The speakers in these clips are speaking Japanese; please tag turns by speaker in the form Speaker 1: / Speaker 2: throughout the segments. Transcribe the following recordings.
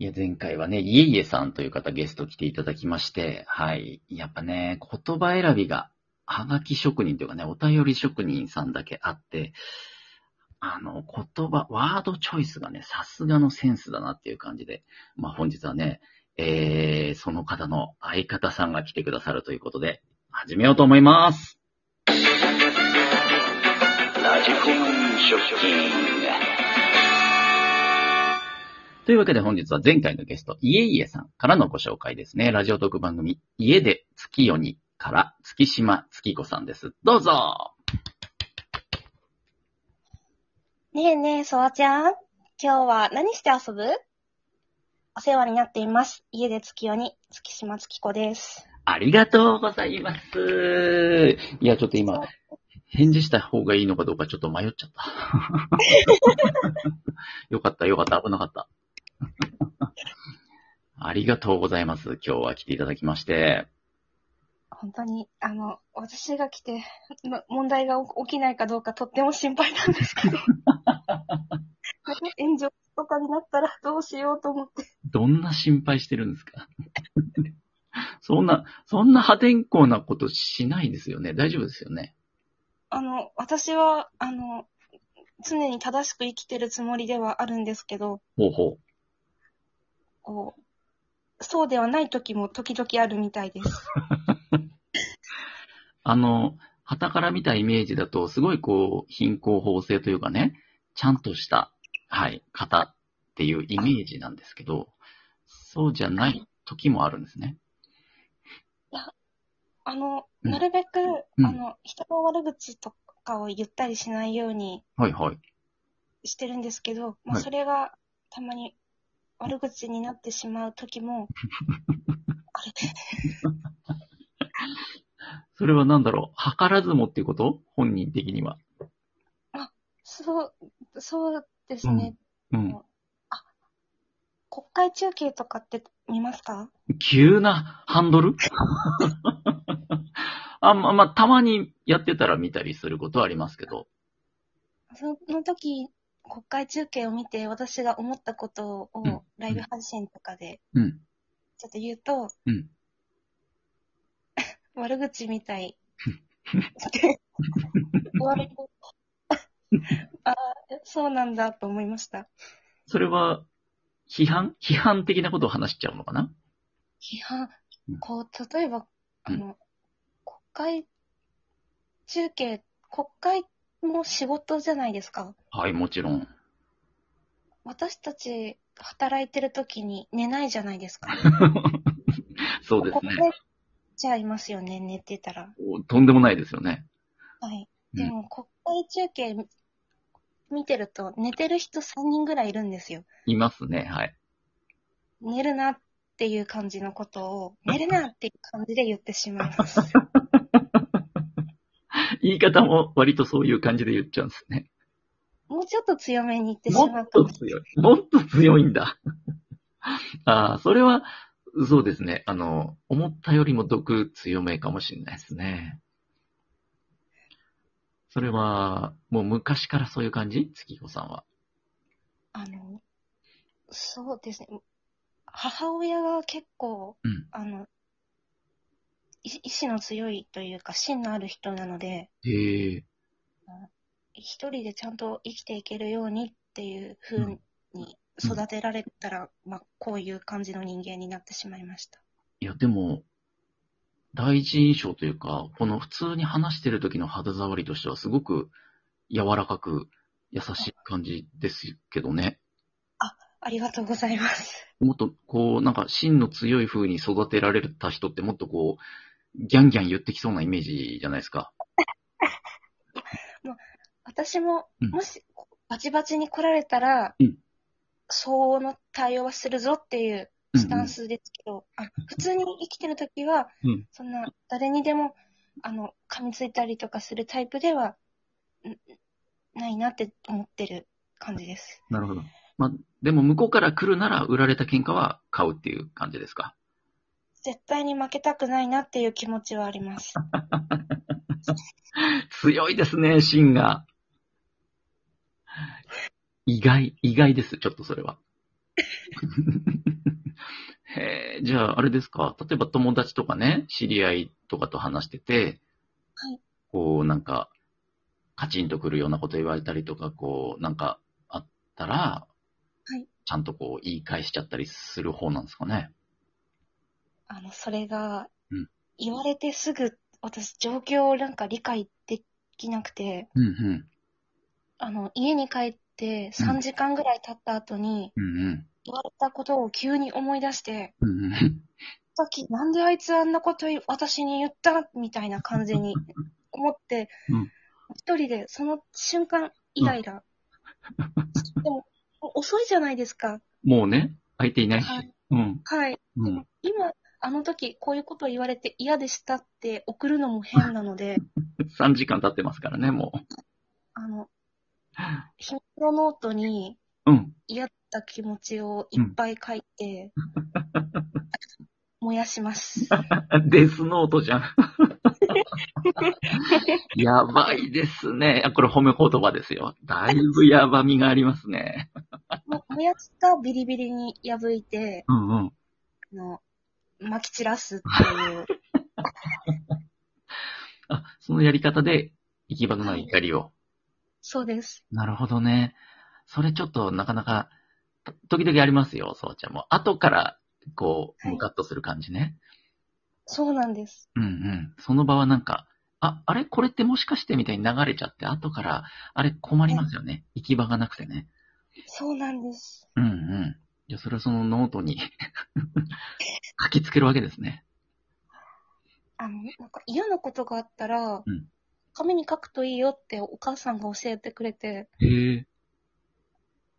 Speaker 1: いや、前回はね、いえいえさんという方ゲスト来ていただきまして、はい。やっぱね、言葉選びが、はがき職人というかね、お便り職人さんだけあって、あの、言葉、ワードチョイスがね、さすがのセンスだなっていう感じで、まあ本日はね、えー、その方の相方さんが来てくださるということで、始めようと思います。
Speaker 2: ラジコンショッキング。
Speaker 1: というわけで本日は前回のゲスト、いえいえさんからのご紹介ですね。ラジオトーク番組、家で月夜にから月島月子さんです。どうぞ
Speaker 3: ねえねえ、そわちゃん。今日は何して遊ぶ？お世話になっています。家で月夜に、月島月子です。
Speaker 1: ありがとうございます。いや、ちょっと今、返事した方がいいのかどうかちょっと迷っちゃった。よかった、よかった、危なかった。ありがとうございます。今日は来ていただきまして。
Speaker 3: 本当に、あの、私が来て、ま問題が起きないかどうかとっても心配なんですけど。炎上とかになったらどうしようと思って。
Speaker 1: どんな心配してるんですか？そんな、そんな破天荒なことしないですよね。大丈夫ですよね。
Speaker 3: あの、私は、あの、常に正しく生きてるつもりではあるんですけど、
Speaker 1: ほうほ
Speaker 3: こう、そうではない時も時々あるみたいです。
Speaker 1: う。あの、旗から見たイメージだと、すごいこう、貧困法制というかね、ちゃんとした、はい、方っていうイメージなんですけど、そうじゃない時もあるんですね。
Speaker 3: あの、
Speaker 1: うん
Speaker 3: なるべく、
Speaker 1: うん
Speaker 3: あの、人の悪口とかを言ったりしないように
Speaker 1: はいはい。
Speaker 3: してるんですけど、まあ、
Speaker 1: はい
Speaker 3: それがたまに悪口になってしまう時も、あれ
Speaker 1: それは何だろう、図らずもっていうこと？本人的には。
Speaker 3: そう、そうですね。
Speaker 1: うん。
Speaker 3: 国会中継とかって見ますか？
Speaker 1: 急なハンドル？あまあ、まあ、たまにやってたら見たりすることはありますけど。
Speaker 3: その時、国会中継を見て私が思ったこと
Speaker 1: うん。
Speaker 3: をライブ配信とかで
Speaker 1: うん。
Speaker 3: ちょっと言うと、
Speaker 1: うん。
Speaker 3: 悪口みたい。って言われて、あそうなんだと思いました。
Speaker 1: それは、批判？批判的なことを話しちゃうのかな？
Speaker 3: 批判？
Speaker 1: うん、
Speaker 3: こう、例えば、あの、国会中継、国会も仕事じゃないですか。
Speaker 1: はい、もちろん。
Speaker 3: 私たち働いてる時に寝ないじゃないですか。
Speaker 1: そうですね。
Speaker 3: ちゃいますよね、寝てたら。
Speaker 1: とんでもないですよね。
Speaker 3: はい。
Speaker 1: うん
Speaker 3: でも、国会中継見てると、寝てる人3人ぐらいいるんですよ。
Speaker 1: いますね、はい。
Speaker 3: 寝るなっていう感じのことを、寝るなっていう感じで言ってしまいます。
Speaker 1: 言い方も割とそういう感じで言っちゃうんですね。
Speaker 3: もうちょっと強めに言ってしまうかもし
Speaker 1: と強い。もっと強いんだ。ああ、それは、そうですね。あの、思ったよりも毒強めかもしれないですね。それは、もう昔からそういう感じ？月子さんは。
Speaker 3: あの、そうですね。母親が結構、
Speaker 1: うん
Speaker 3: あの、い意志の強いというか、芯のある人なので、
Speaker 1: へえ。
Speaker 3: 一人でちゃんと生きていけるようにっていう風に育てられたら、まあ、こういう感じの人間になってしまいました。
Speaker 1: いや、でも、第一印象というか、この普通に話してる時の肌触りとしてはすごく柔らかく優しい感じですけどね。
Speaker 3: ありがとうございます。
Speaker 1: もっとこう、なんか芯の強い風に育てられた人ってもっとこう、ギャンギャン言ってきそうなイメージじゃないですか。
Speaker 3: 私も
Speaker 1: うん、
Speaker 3: もし、バチバチに来られたら、
Speaker 1: うん
Speaker 3: 相応の対応はするぞっていうスタンスですけど、あ普通に生きてるときは、
Speaker 1: うん
Speaker 3: そんな、誰にでも、あの、噛みついたりとかするタイプでは、んないなって思ってる感じです。
Speaker 1: なるほど。まあ、でも向こうから来るなら売られた喧嘩は買うっていう感じですか？
Speaker 3: 絶対に負けたくないなっていう気持ちはあります。
Speaker 1: 強いですね、芯が。意外、意外です、ちょっとそれは。じゃあ、あれですか例えば友達とかね、知り合いとかと話してて、
Speaker 3: はい。
Speaker 1: こう、なんか、カチンとくるようなこと言われたりとか、こう、なんかあったら、
Speaker 3: はい。
Speaker 1: ちゃんとこう、言い返しちゃったりする方なんですかね。
Speaker 3: あの、それが
Speaker 1: うん、
Speaker 3: 言われてすぐ、私、状況をなんか理解できなくて、
Speaker 1: うんうん。
Speaker 3: あの、家に帰って
Speaker 1: うん
Speaker 3: 3時間ぐらい経った後に、
Speaker 1: うんうん。
Speaker 3: 言われたことを急に思い出して、
Speaker 1: うんうん。
Speaker 3: さっきなんであいつあんなこと私に言った？みたいな感じに 思って
Speaker 1: うん、
Speaker 3: 一人でその瞬間イライラ。でも、遅いじゃないですか。
Speaker 1: もうね、相手いないし。
Speaker 3: はい。
Speaker 1: うん。
Speaker 3: はい。
Speaker 1: うん。
Speaker 3: 今、あの時こういうこと言われて嫌でしたって送るのも変なので、
Speaker 1: 3時間経ってますからね、も
Speaker 3: あの、ヒントノートに
Speaker 1: う。うん。
Speaker 3: 嫌だった気持ちをいっぱい書いて、燃やします。
Speaker 1: デスノートじゃん。やばいですね。あこれ褒め言葉ですよ。だいぶやばみがありますね。
Speaker 3: も燃やしたビリビリに破いて、
Speaker 1: うんうん。
Speaker 3: あの、撒き散らすっていう。
Speaker 1: あ、そのやり方で行き場のない怒りを。
Speaker 3: そうです。
Speaker 1: なるほどね。それちょっとなかなか、と時々ありますよ、そうちゃんも。後から、こう、
Speaker 3: はい
Speaker 1: ムカッとする感じね。
Speaker 3: そうなんです。
Speaker 1: うんうん。その場はなんか、あ、あれ？これってもしかしてみたいに流れちゃって、後から、あれ困りますよね。行き場がなくてね。
Speaker 3: そうなんです。
Speaker 1: うんうん。じゃあそれはそのノートに 書きつけるわけですね。
Speaker 3: あの、なんか嫌なことがあったら、
Speaker 1: うん
Speaker 3: 紙に書くといいよってお母さんが教えてくれて、
Speaker 1: へえ。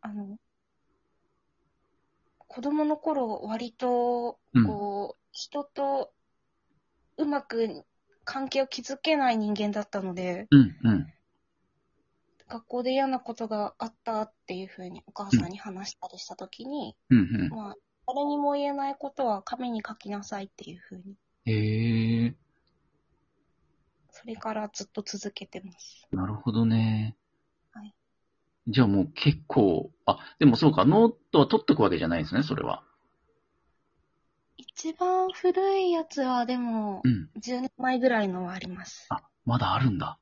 Speaker 3: あの、子供の頃割と、
Speaker 1: うん
Speaker 3: こう、人とうまく関係を築けない人間だったので、
Speaker 1: うんうん。
Speaker 3: 学校で嫌なことがあったっていうふうにお母さんに話したりしたときに、
Speaker 1: うんうん。
Speaker 3: まあ、誰にも言えないことは紙に書きなさいっていうふうに、
Speaker 1: へえ。
Speaker 3: それからずっと続けてます。
Speaker 1: なるほどね。
Speaker 3: はい。
Speaker 1: じゃあもう結構、あ、でもそうか、ノートは取っとくわけじゃないんですね、それは。
Speaker 3: 一番古いやつはでも
Speaker 1: う、ん。
Speaker 3: 10年前ぐらいのはあります。
Speaker 1: あ、まだあるんだ。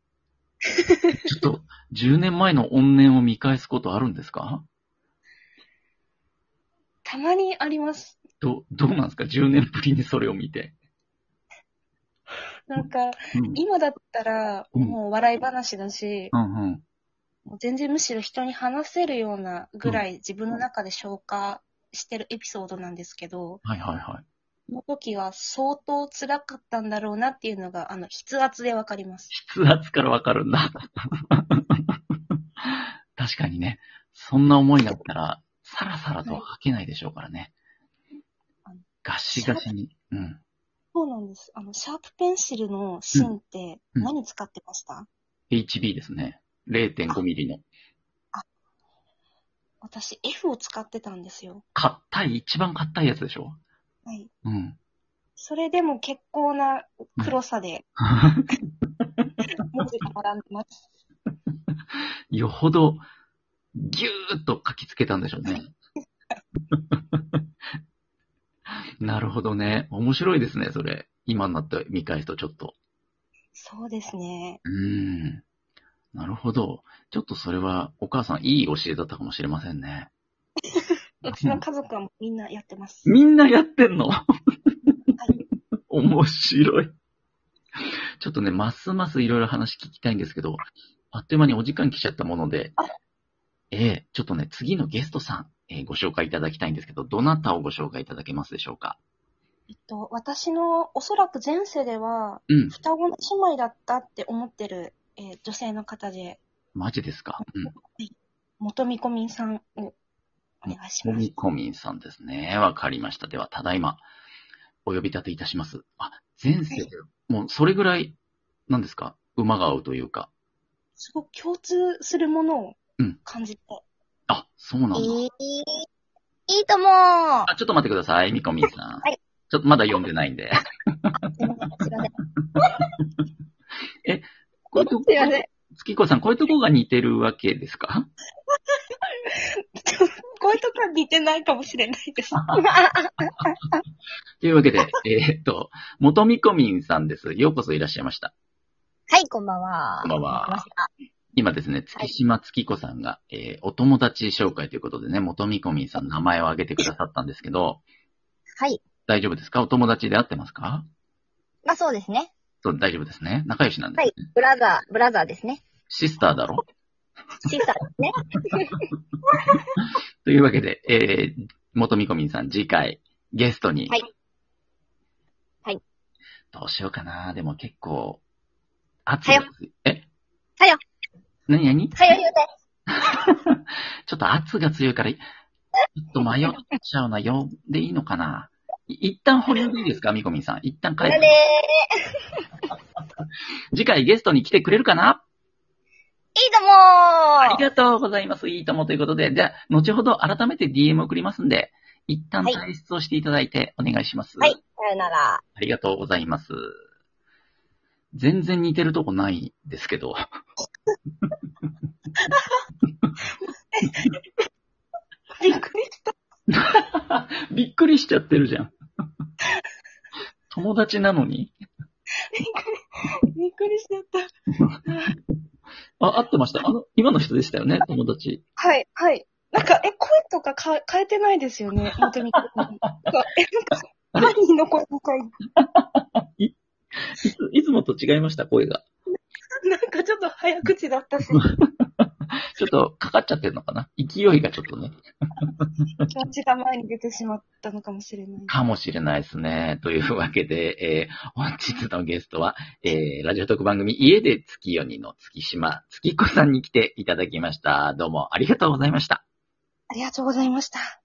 Speaker 1: ちょっと、10年前の怨念を見返すことあるんですか？
Speaker 3: たまにあります。
Speaker 1: ど、どうなんですか ?10 年ぶりにそれを見て。
Speaker 3: なんか、
Speaker 1: うん。
Speaker 3: 今だったら、
Speaker 1: うん
Speaker 3: もう笑い話だし、
Speaker 1: うんうん。
Speaker 3: もう全然むしろ人に話せるようなぐらい自分の中で消化してるエピソードなんですけど、
Speaker 1: はいはいはい。
Speaker 3: その時は相当辛かったんだろうなっていうのが、あの、筆圧でわかります。
Speaker 1: 筆圧からわかるんだ。確かにね。そんな思いだったら、さらさらとは書けないでしょうからね
Speaker 3: はい。
Speaker 1: ガシガシに。うん。
Speaker 3: そうなんです。あの、シャープペンシルの芯って
Speaker 1: うん
Speaker 3: 何使ってました、
Speaker 1: HB ですね。0.5ミリの。
Speaker 3: 私 F を使ってたんですよ。
Speaker 1: 硬い、一番硬いやつでしょ？
Speaker 3: はい。
Speaker 1: うん。
Speaker 3: それでも結構な黒さで文字が並ん でます。
Speaker 1: よほど、ぎゅーっと書きつけたんでしょうね。なるほどね。面白いですね、それ。今になって見返すとちょっと。
Speaker 3: そうですね。
Speaker 1: うーん。なるほど。ちょっとそれは、お母さんいい教えだったかもしれませんね。
Speaker 3: うちの家族はみんなやってます。
Speaker 1: みんなやってんの？
Speaker 3: はい。
Speaker 1: 面白い。ちょっとね、ますますいろいろ話聞きたいんですけど、あっという間にお時間来ちゃったもので、ええちょっとね、次のゲストさん、えーご紹介いただきたいんですけど、どなたをご紹介いただけますでしょうか？
Speaker 3: えっと、私のおそらく前世では、
Speaker 1: うん。
Speaker 3: 双子の姉妹だったって思ってる、えー女性の方で、
Speaker 1: マジですか？うん。
Speaker 3: 元見込みさんをお願いします
Speaker 1: もみ。こみんさんですね。わかりました。では、ただいま、お呼び立ていたします。あ、前世で、もうそれぐらい、なんですか？馬が合うというか。
Speaker 3: すごく共通するものを
Speaker 1: うん
Speaker 3: 感じて。
Speaker 1: あ、そうなんだ。
Speaker 3: いい、いいともー
Speaker 1: あ、ちょっと待ってください、みこみんさん。
Speaker 3: はい
Speaker 1: ちょっとまだ読んでないんで。
Speaker 3: すいません、こ
Speaker 1: ういうとこ
Speaker 3: すいません。
Speaker 1: 月子さん、こういうとこが似てるわけですか？
Speaker 3: 声とか似てないかもしれないです。
Speaker 1: というわけで、えーっと、元みこみんさんです。ようこそいらっしゃいました。
Speaker 4: はい、こんばんは。
Speaker 1: こんばんは
Speaker 4: 来ました
Speaker 1: 今ですね、月島月子さんが、えーお友達紹介ということでね、元みこみんさんの名前を挙げてくださったんですけど、
Speaker 4: はい。
Speaker 1: 大丈夫ですか？お友達で会ってますか？
Speaker 4: まあそうですね。
Speaker 1: そう、大丈夫ですね。仲良しなんです
Speaker 4: は
Speaker 1: ね。
Speaker 4: い。ブラザー、ブラザーですね。
Speaker 1: シスターだろ？
Speaker 4: シスターですね。
Speaker 1: というわけで、えー、元みこみんさん、次回、ゲストに。
Speaker 4: はい。はい。
Speaker 1: どうしようかな。でも結構、圧が
Speaker 4: はよ
Speaker 1: 強い。え？
Speaker 4: はよ。
Speaker 1: 何何？
Speaker 4: はい、言うて。
Speaker 1: ちょっと圧が強いから、ちょっと迷っちゃうな。呼んでいいのかな？い一旦保留でいいですか？みこみんさん。一旦帰って。次回ゲストに来てくれるかな？い
Speaker 4: いともー
Speaker 1: ありがとうございます。いいともということで、じゃあ、後ほど改めて DM 送りますんで、一旦
Speaker 4: はい
Speaker 1: 退出をしていただいてお願いします。
Speaker 4: はい、さよなら。
Speaker 1: ありがとうございます。全然似てるとこないですけど。
Speaker 3: びっくりした。
Speaker 1: びっくりしちゃってるじゃん。友達なのに？
Speaker 3: びっくりしちゃった。
Speaker 1: あ、合ってました？あの、今の人でしたよね、友達。
Speaker 3: はい、はい。なんか、え、声とかか変えてないですよね、元みこさん。なんかえ、なんか、
Speaker 1: あれ
Speaker 3: ハリーの声みた い。
Speaker 1: いつ、いつもと違いました、声が。
Speaker 3: なんかちょっと早口だったし、
Speaker 1: ちょっとかかっちゃってるのかな？勢いがちょっとね。
Speaker 3: 気持ちが前に出てしまったのかもしれない。
Speaker 1: かもしれないですね。というわけで、えー本日のゲストは、えーラジオ特番組家で月夜にの月島月子さんに来ていただきました。どうもありがとうございました。
Speaker 3: ありがとうございました。